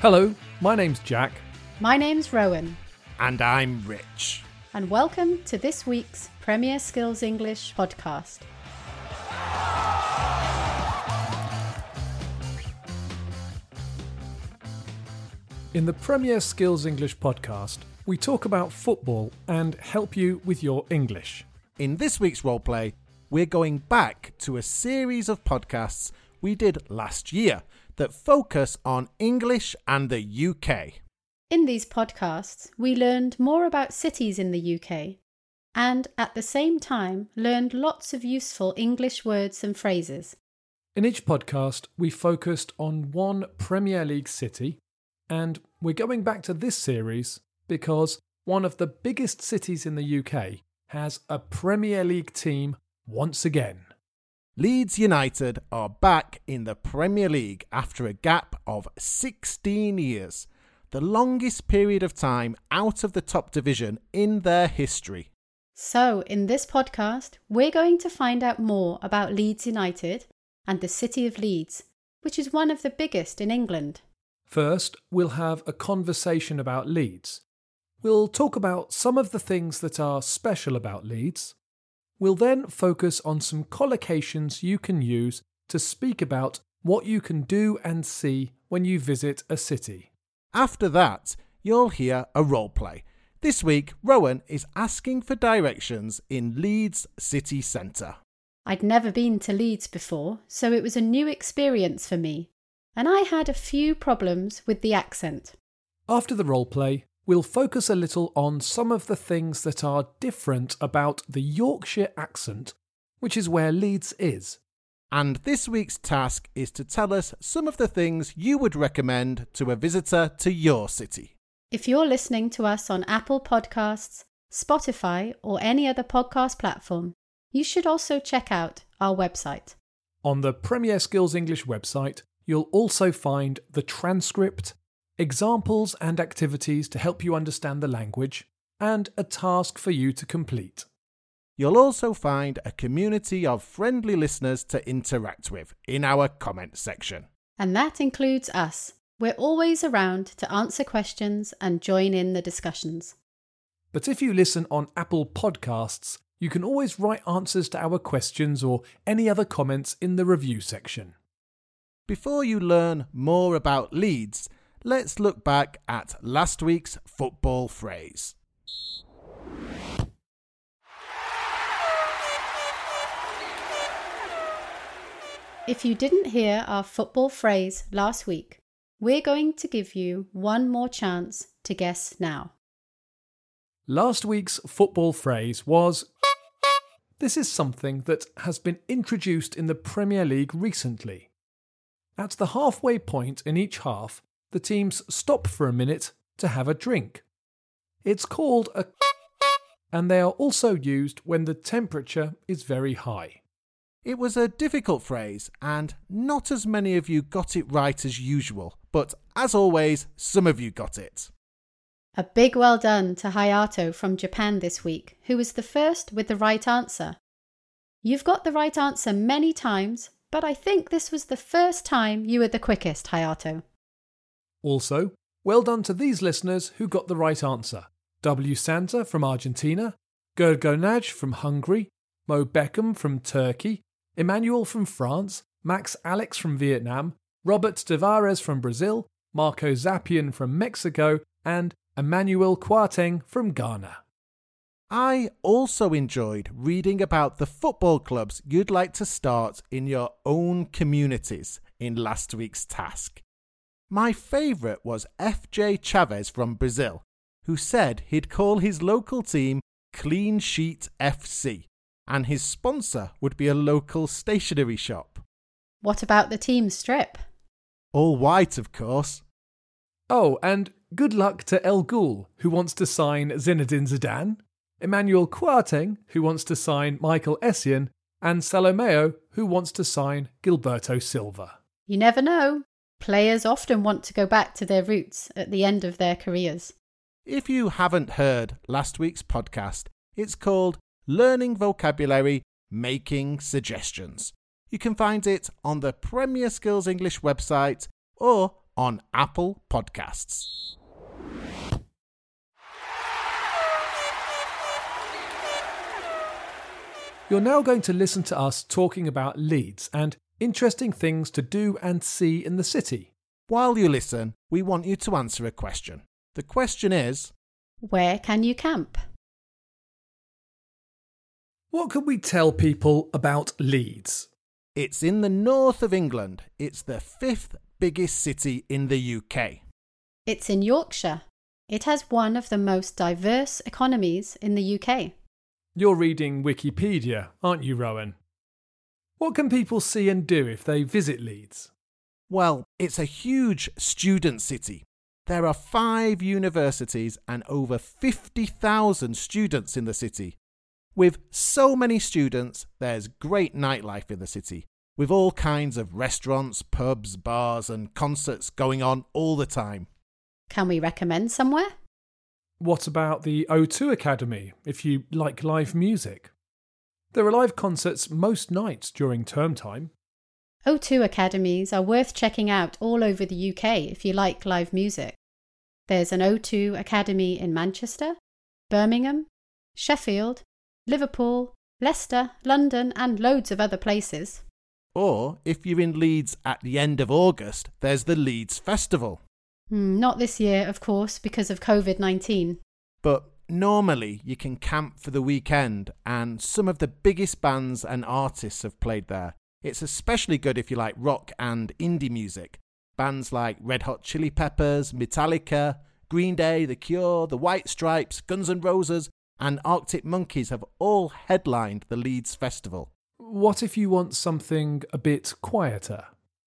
Hello, my name's Jack. My name's Rowan, And I'm Rich. and welcome to this week's Premier Skills English podcast. In the Premier Skills English podcast, we talk about football and help you with your English. In this week's roleplay, we're going back to a series of podcasts we did last year that focus on English and the UK. In these podcasts, we learned more about cities in the UK and at the same time learned lots of useful English words and phrases. In each podcast, we focused on one Premier League city, and we're going back to this series because one of the biggest cities in the UK has a Premier League team once again. Leeds United are back in the Premier League after a gap of 16 years, the longest period of time out of the top division in their history. So, in this podcast, we're going to find out more about Leeds United and the city of Leeds, which is one of the biggest in England. First, we'll have a conversation about Leeds. We'll talk about some of the things that are special about Leeds. We'll then focus on some collocations you can use to speak about what you can do and see when you visit a city. After that, you'll hear a role play. This week, Rowan is asking for directions in Leeds city centre. I'd never been to Leeds before, so it was a new experience for me, and I had a few problems with the accent. After the roleplay, we'll focus a little on some of the things that are different about the Yorkshire accent, which is where Leeds is. And this week's task is to tell us some of the things you would recommend to a visitor to your city. If you're listening to us on Apple Podcasts, Spotify, or any other podcast platform, you should also check out our website. On the Premier Skills English website, you'll also find the transcript, examples and activities to help you understand the language, and a task for you to complete. You'll also find a community of friendly listeners to interact with in our comment section. And that includes us. We're always around to answer questions and join in the discussions. But if you listen on Apple Podcasts, you can always write answers to our questions or any other comments in the review section. Before you learn more about Leeds, let's look back at last week's football phrase. If you didn't hear our football phrase last week, we're going to give you one more chance to guess now. Last week's football phrase was This is something that has been introduced in the Premier League recently. At the halfway point in each half, the teams stop for a minute to have a drink. It's called a and they are also used when the temperature is very high. It was a difficult phrase, and not as many of you got it right as usual, but as always, some of you got it. A big well done to Hayato from Japan this week, who was the first with the right answer. You've got the right answer many times, but I think this was the first time you were the quickest, Hayato. Also, well done to these listeners who got the right answer. W. Santa from Argentina, Gergo Nagy from Hungary, Mo Beckham from Turkey, Emmanuel from France, Max Alex from Vietnam, Robert Tavares from Brazil, Marco Zapian from Mexico, and Emmanuel Kwarteng from Ghana. I also enjoyed reading about the football clubs you'd like to start in your own communities in last week's task. My favourite was FJ Chavez from Brazil, who said he'd call his local team Clean Sheet FC, and his sponsor would be a local stationery shop. What about the team strip? All white, of course. Oh, and good luck to El Ghul, who wants to sign Zinedine Zidane, Emmanuel Kwarteng, who wants to sign Michael Essien, and Salomeo, who wants to sign Gilberto Silva. You never know. Players often want to go back to their roots at the end of their careers. If you haven't heard last week's podcast, it's called Learning Vocabulary, Making Suggestions. You can find it on the Premier Skills English website or on Apple Podcasts. You're now going to listen to us talking about Leeds, and interesting things to do and see in the city. While you listen, we want you to answer a question. The question is Where can you camp? What can we tell people about Leeds? it's in the north of England. It's the fifth biggest city in the UK. It's in Yorkshire. It has one of the most diverse economies in the UK. You're reading Wikipedia, aren't you, Rowan? What can people see and do if they visit Leeds? Well, it's a huge student city. There are five universities and over 50,000 students in the city. With so many students, there's great nightlife in the city, with all kinds of restaurants, pubs, bars, and concerts going on all the time. Can we recommend somewhere? What about the O2 Academy if you like live music? There are live concerts most nights during term time. O2 academies are worth checking out all over the UK if you like live music. There's an O2 Academy in Manchester, Birmingham, Sheffield, Liverpool, Leicester, London, and loads of other places. Or if you're in Leeds at the end of August, there's the Leeds Festival. Hmm, not this year, of course, because of COVID 19. But normally you can camp for the weekend, and some of the biggest bands and artists have played there. It's especially good if you like rock and indie music. Bands like Red Hot Chili Peppers, Metallica, Green Day, The Cure, The White Stripes, Guns N' Roses, and Arctic Monkeys have all headlined the Leeds Festival. What if you want something a bit quieter?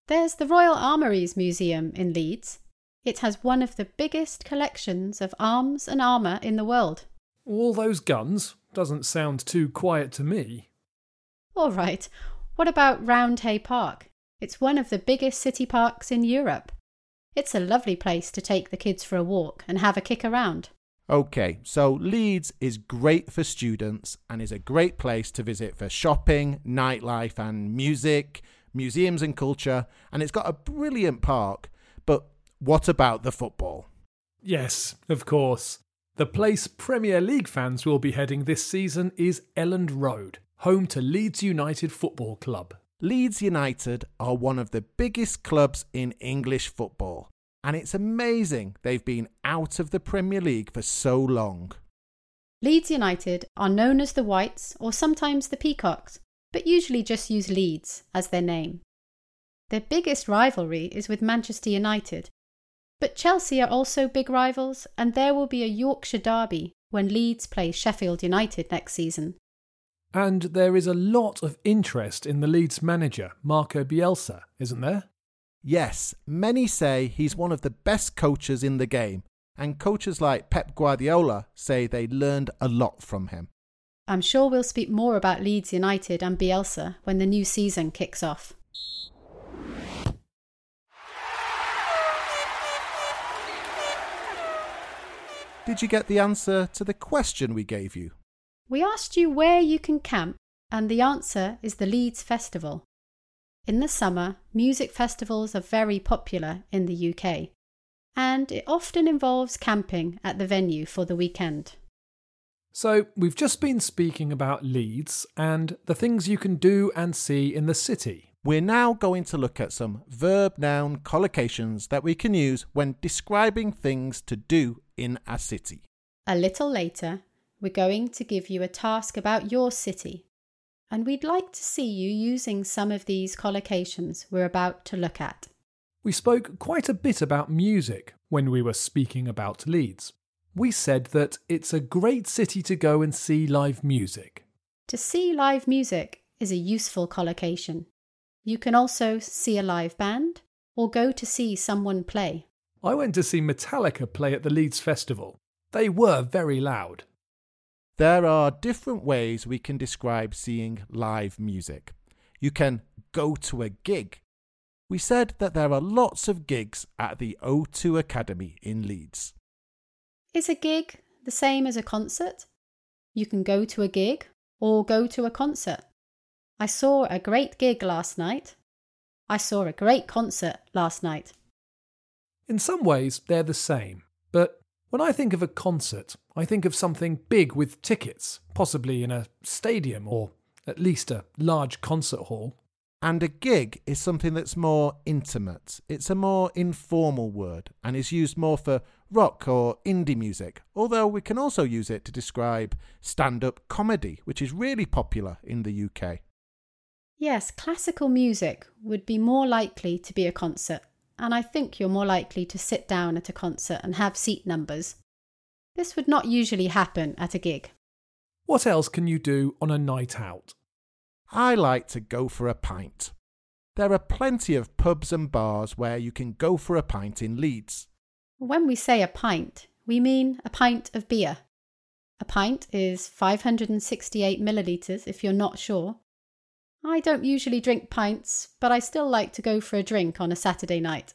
There's the Royal Armouries Museum in Leeds. It has one of the biggest collections of arms and armour in the world. All those guns doesn't sound too quiet to me. All right, what about Roundhay Park? It's one of the biggest city parks in Europe. It's a lovely place to take the kids for a walk and have a kick around. Okay, so Leeds is great for students and is a great place to visit for shopping, nightlife, and music, museums, and culture. And it's got a brilliant park. But what about the football? Yes, of course. The place Premier League fans will be heading this season is Elland Road, home to Leeds United Football Club. Leeds United are one of the biggest clubs in English football and it's amazing they've been out of the Premier League for so long. Leeds United are known as the Whites or sometimes the Peacocks, but usually just use Leeds as their name. Their biggest rivalry is with Manchester United, but Chelsea are also big rivals, and there will be a Yorkshire derby when Leeds play Sheffield United next season. And there is a lot of interest in the Leeds manager, Marco Bielsa, isn't there? Yes, many say he's one of the best coaches in the game, and coaches like Pep Guardiola say they learned a lot from him. I'm sure we'll speak more about Leeds United and Bielsa when the new season kicks off. Did you get the answer to the question we gave you? We asked you where you can camp, and the answer is the Leeds Festival. In the summer, music festivals are very popular in the UK, and it often involves camping at the venue for the weekend. So, we've just been speaking about Leeds and the things you can do and see in the city. We're now going to look at some verb noun collocations that we can use when describing things to do in a city. A little later, we're going to give you a task about your city and we'd like to see you using some of these collocations we're about to look at. We spoke quite a bit about music when we were speaking about Leeds. We said that it's a great city to go and see live music. To see live music is a useful collocation. You can also see a live band or go to see someone play. I went to see Metallica play at the Leeds Festival. They were very loud. There are different ways we can describe seeing live music. You can go to a gig. We said that there are lots of gigs at the O2 Academy in Leeds. Is a gig the same as a concert? You can go to a gig or go to a concert. I saw a great gig last night. I saw a great concert last night. In some ways, they're the same, but when I think of a concert, I think of something big with tickets, possibly in a stadium or at least a large concert hall. And a gig is something that's more intimate. It's a more informal word and is used more for rock or indie music, although we can also use it to describe stand up comedy, which is really popular in the UK. Yes, classical music would be more likely to be a concert, and I think you're more likely to sit down at a concert and have seat numbers. This would not usually happen at a gig. What else can you do on a night out? I like to go for a pint. There are plenty of pubs and bars where you can go for a pint in Leeds. When we say a pint, we mean a pint of beer. A pint is 568 millilitres if you're not sure. I don't usually drink pints, but I still like to go for a drink on a Saturday night.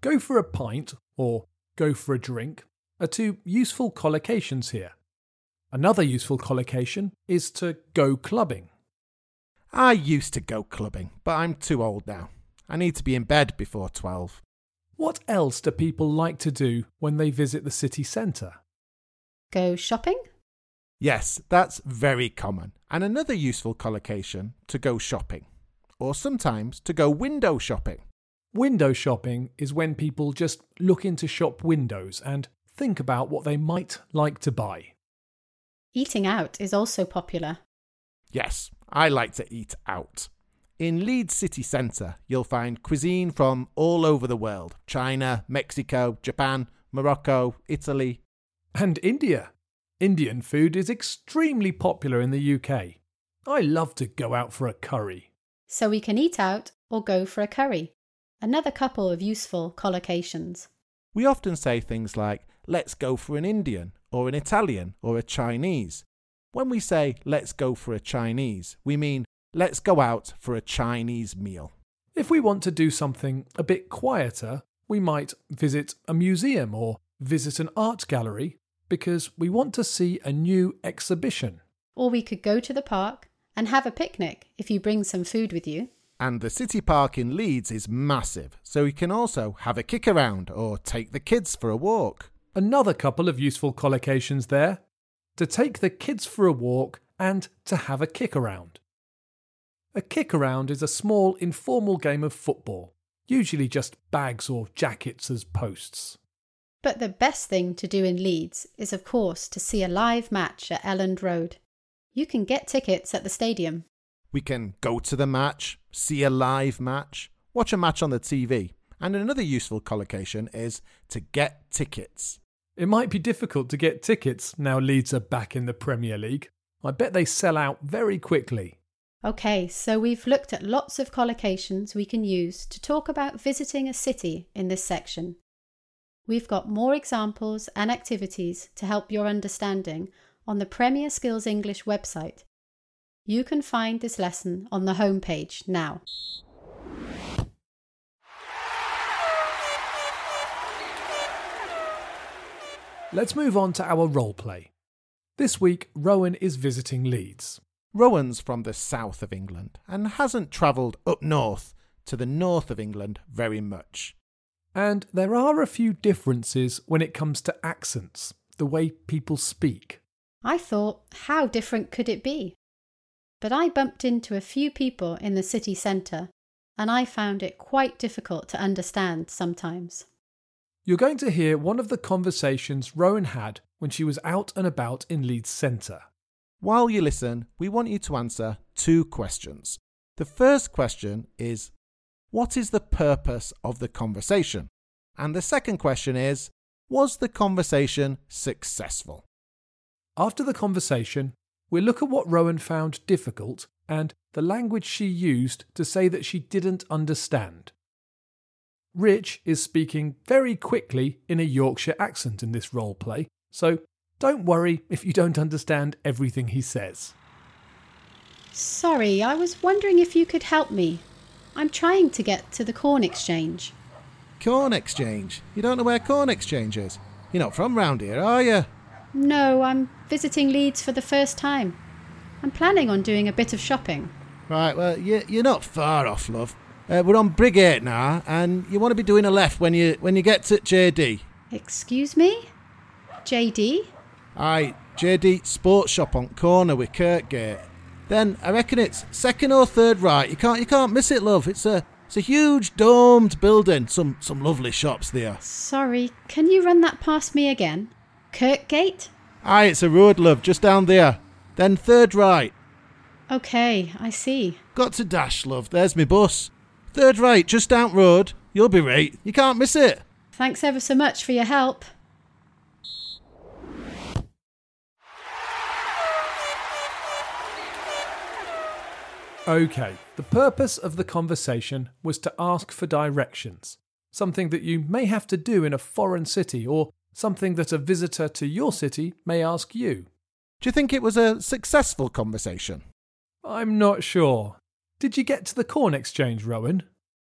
Go for a pint, or go for a drink, are two useful collocations here. Another useful collocation is to go clubbing. I used to go clubbing, but I'm too old now. I need to be in bed before 12. What else do people like to do when they visit the city centre? Go shopping? Yes, that's very common. And another useful collocation to go shopping, or sometimes to go window shopping. Window shopping is when people just look into shop windows and think about what they might like to buy. Eating out is also popular. Yes, I like to eat out. In Leeds city centre, you'll find cuisine from all over the world China, Mexico, Japan, Morocco, Italy. And India. Indian food is extremely popular in the UK. I love to go out for a curry. So we can eat out or go for a curry. Another couple of useful collocations. We often say things like, let's go for an Indian, or an Italian, or a Chinese. When we say let's go for a Chinese, we mean let's go out for a Chinese meal. If we want to do something a bit quieter, we might visit a museum or visit an art gallery because we want to see a new exhibition. Or we could go to the park and have a picnic if you bring some food with you. And the city park in Leeds is massive, so you can also have a kick around or take the kids for a walk. Another couple of useful collocations there to take the kids for a walk and to have a kick around. A kick around is a small informal game of football, usually just bags or jackets as posts. But the best thing to do in Leeds is, of course, to see a live match at Elland Road. You can get tickets at the stadium. We can go to the match, see a live match, watch a match on the TV, and another useful collocation is to get tickets. It might be difficult to get tickets now Leeds are back in the Premier League. I bet they sell out very quickly. Okay, so we've looked at lots of collocations we can use to talk about visiting a city in this section. We've got more examples and activities to help your understanding on the Premier Skills English website. You can find this lesson on the homepage now. Let's move on to our role play. This week, Rowan is visiting Leeds. Rowan's from the south of England and hasn't travelled up north to the north of England very much. And there are a few differences when it comes to accents, the way people speak. I thought, how different could it be? But I bumped into a few people in the city centre and I found it quite difficult to understand sometimes. You're going to hear one of the conversations Rowan had when she was out and about in Leeds Centre. While you listen, we want you to answer two questions. The first question is What is the purpose of the conversation? And the second question is Was the conversation successful? After the conversation, we'll look at what Rowan found difficult and the language she used to say that she didn't understand. Rich is speaking very quickly in a Yorkshire accent in this role play, so don't worry if you don't understand everything he says. Sorry, I was wondering if you could help me. I'm trying to get to the Corn Exchange. Corn Exchange? You don't know where Corn Exchange is? You're not from round here, are you? No, I'm visiting Leeds for the first time. I'm planning on doing a bit of shopping. Right, well, you, you're not far off, love. Uh, we're on Briggate now, and you want to be doing a left when you when you get to JD. Excuse me? JD? Aye, JD Sports Shop on corner with Kirkgate. Then I reckon it's second or third right. You can't you can't miss it, love. It's a it's a huge domed building. Some some lovely shops there. Sorry, can you run that past me again? Kirkgate? Aye, it's a road, love, just down there. Then third right. Okay, I see. Got to dash, love. There's me bus. Third right, just down road. You'll be right. You can't miss it. Thanks ever so much for your help. Okay, the purpose of the conversation was to ask for directions, something that you may have to do in a foreign city or something that a visitor to your city may ask you. Do you think it was a successful conversation? I'm not sure. Did you get to the corn exchange, Rowan?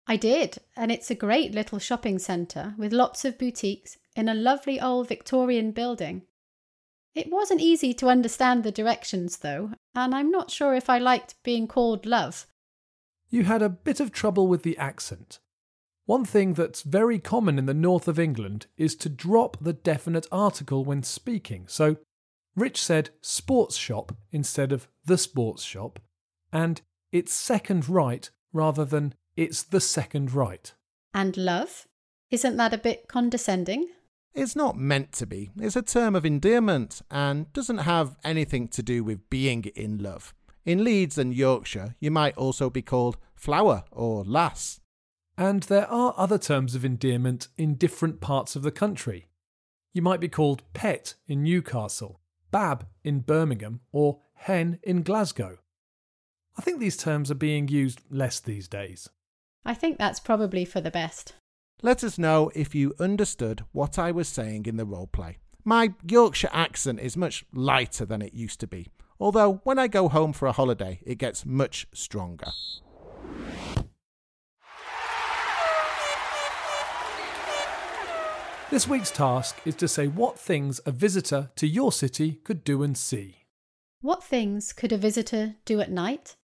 I did, and it's a great little shopping centre with lots of boutiques in a lovely old Victorian building. It wasn't easy to understand the directions, though, and I'm not sure if I liked being called love. You had a bit of trouble with the accent. One thing that's very common in the north of England is to drop the definite article when speaking. So, Rich said sports shop instead of the sports shop, and it's second right rather than it's the second right. And love? Isn't that a bit condescending? It's not meant to be. It's a term of endearment and doesn't have anything to do with being in love. In Leeds and Yorkshire, you might also be called flower or lass. And there are other terms of endearment in different parts of the country. You might be called pet in Newcastle, bab in Birmingham, or hen in Glasgow. I think these terms are being used less these days. I think that's probably for the best. Let us know if you understood what I was saying in the role play. My Yorkshire accent is much lighter than it used to be, although when I go home for a holiday, it gets much stronger. This week's task is to say what things a visitor to your city could do and see. What things could a visitor do at night?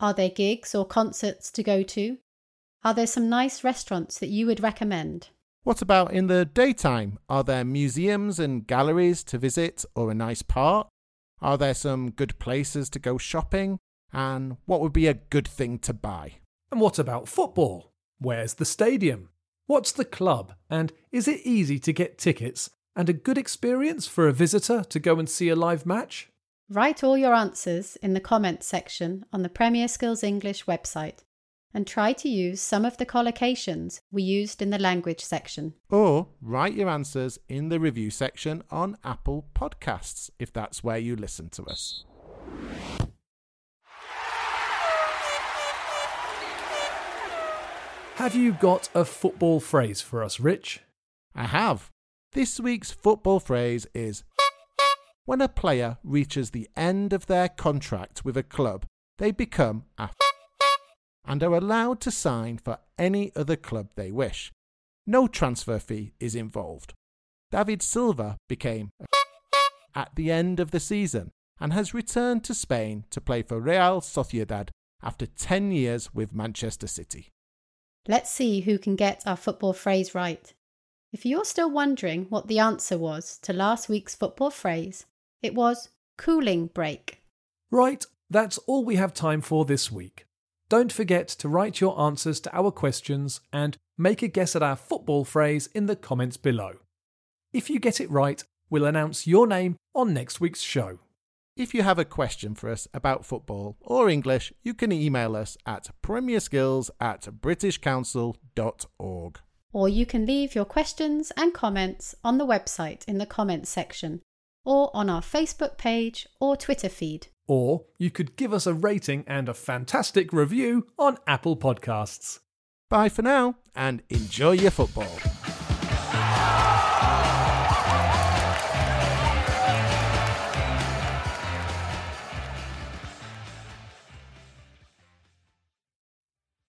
Are there gigs or concerts to go to? Are there some nice restaurants that you would recommend? What about in the daytime? Are there museums and galleries to visit or a nice park? Are there some good places to go shopping? And what would be a good thing to buy? And what about football? Where's the stadium? What's the club? And is it easy to get tickets and a good experience for a visitor to go and see a live match? Write all your answers in the comments section on the Premier Skills English website and try to use some of the collocations we used in the language section. Or write your answers in the review section on Apple Podcasts if that's where you listen to us. Have you got a football phrase for us, Rich? I have. This week's football phrase is When a player reaches the end of their contract with a club, they become a and are allowed to sign for any other club they wish. No transfer fee is involved. David Silva became at the end of the season and has returned to Spain to play for Real Sociedad after 10 years with Manchester City. Let's see who can get our football phrase right. If you're still wondering what the answer was to last week's football phrase, it was cooling break. Right, that's all we have time for this week. Don't forget to write your answers to our questions and make a guess at our football phrase in the comments below. If you get it right, we'll announce your name on next week's show. If you have a question for us about football or English, you can email us at premierskills at britishcouncil.org. Or you can leave your questions and comments on the website in the comments section, or on our Facebook page or Twitter feed. Or you could give us a rating and a fantastic review on Apple Podcasts. Bye for now and enjoy your football.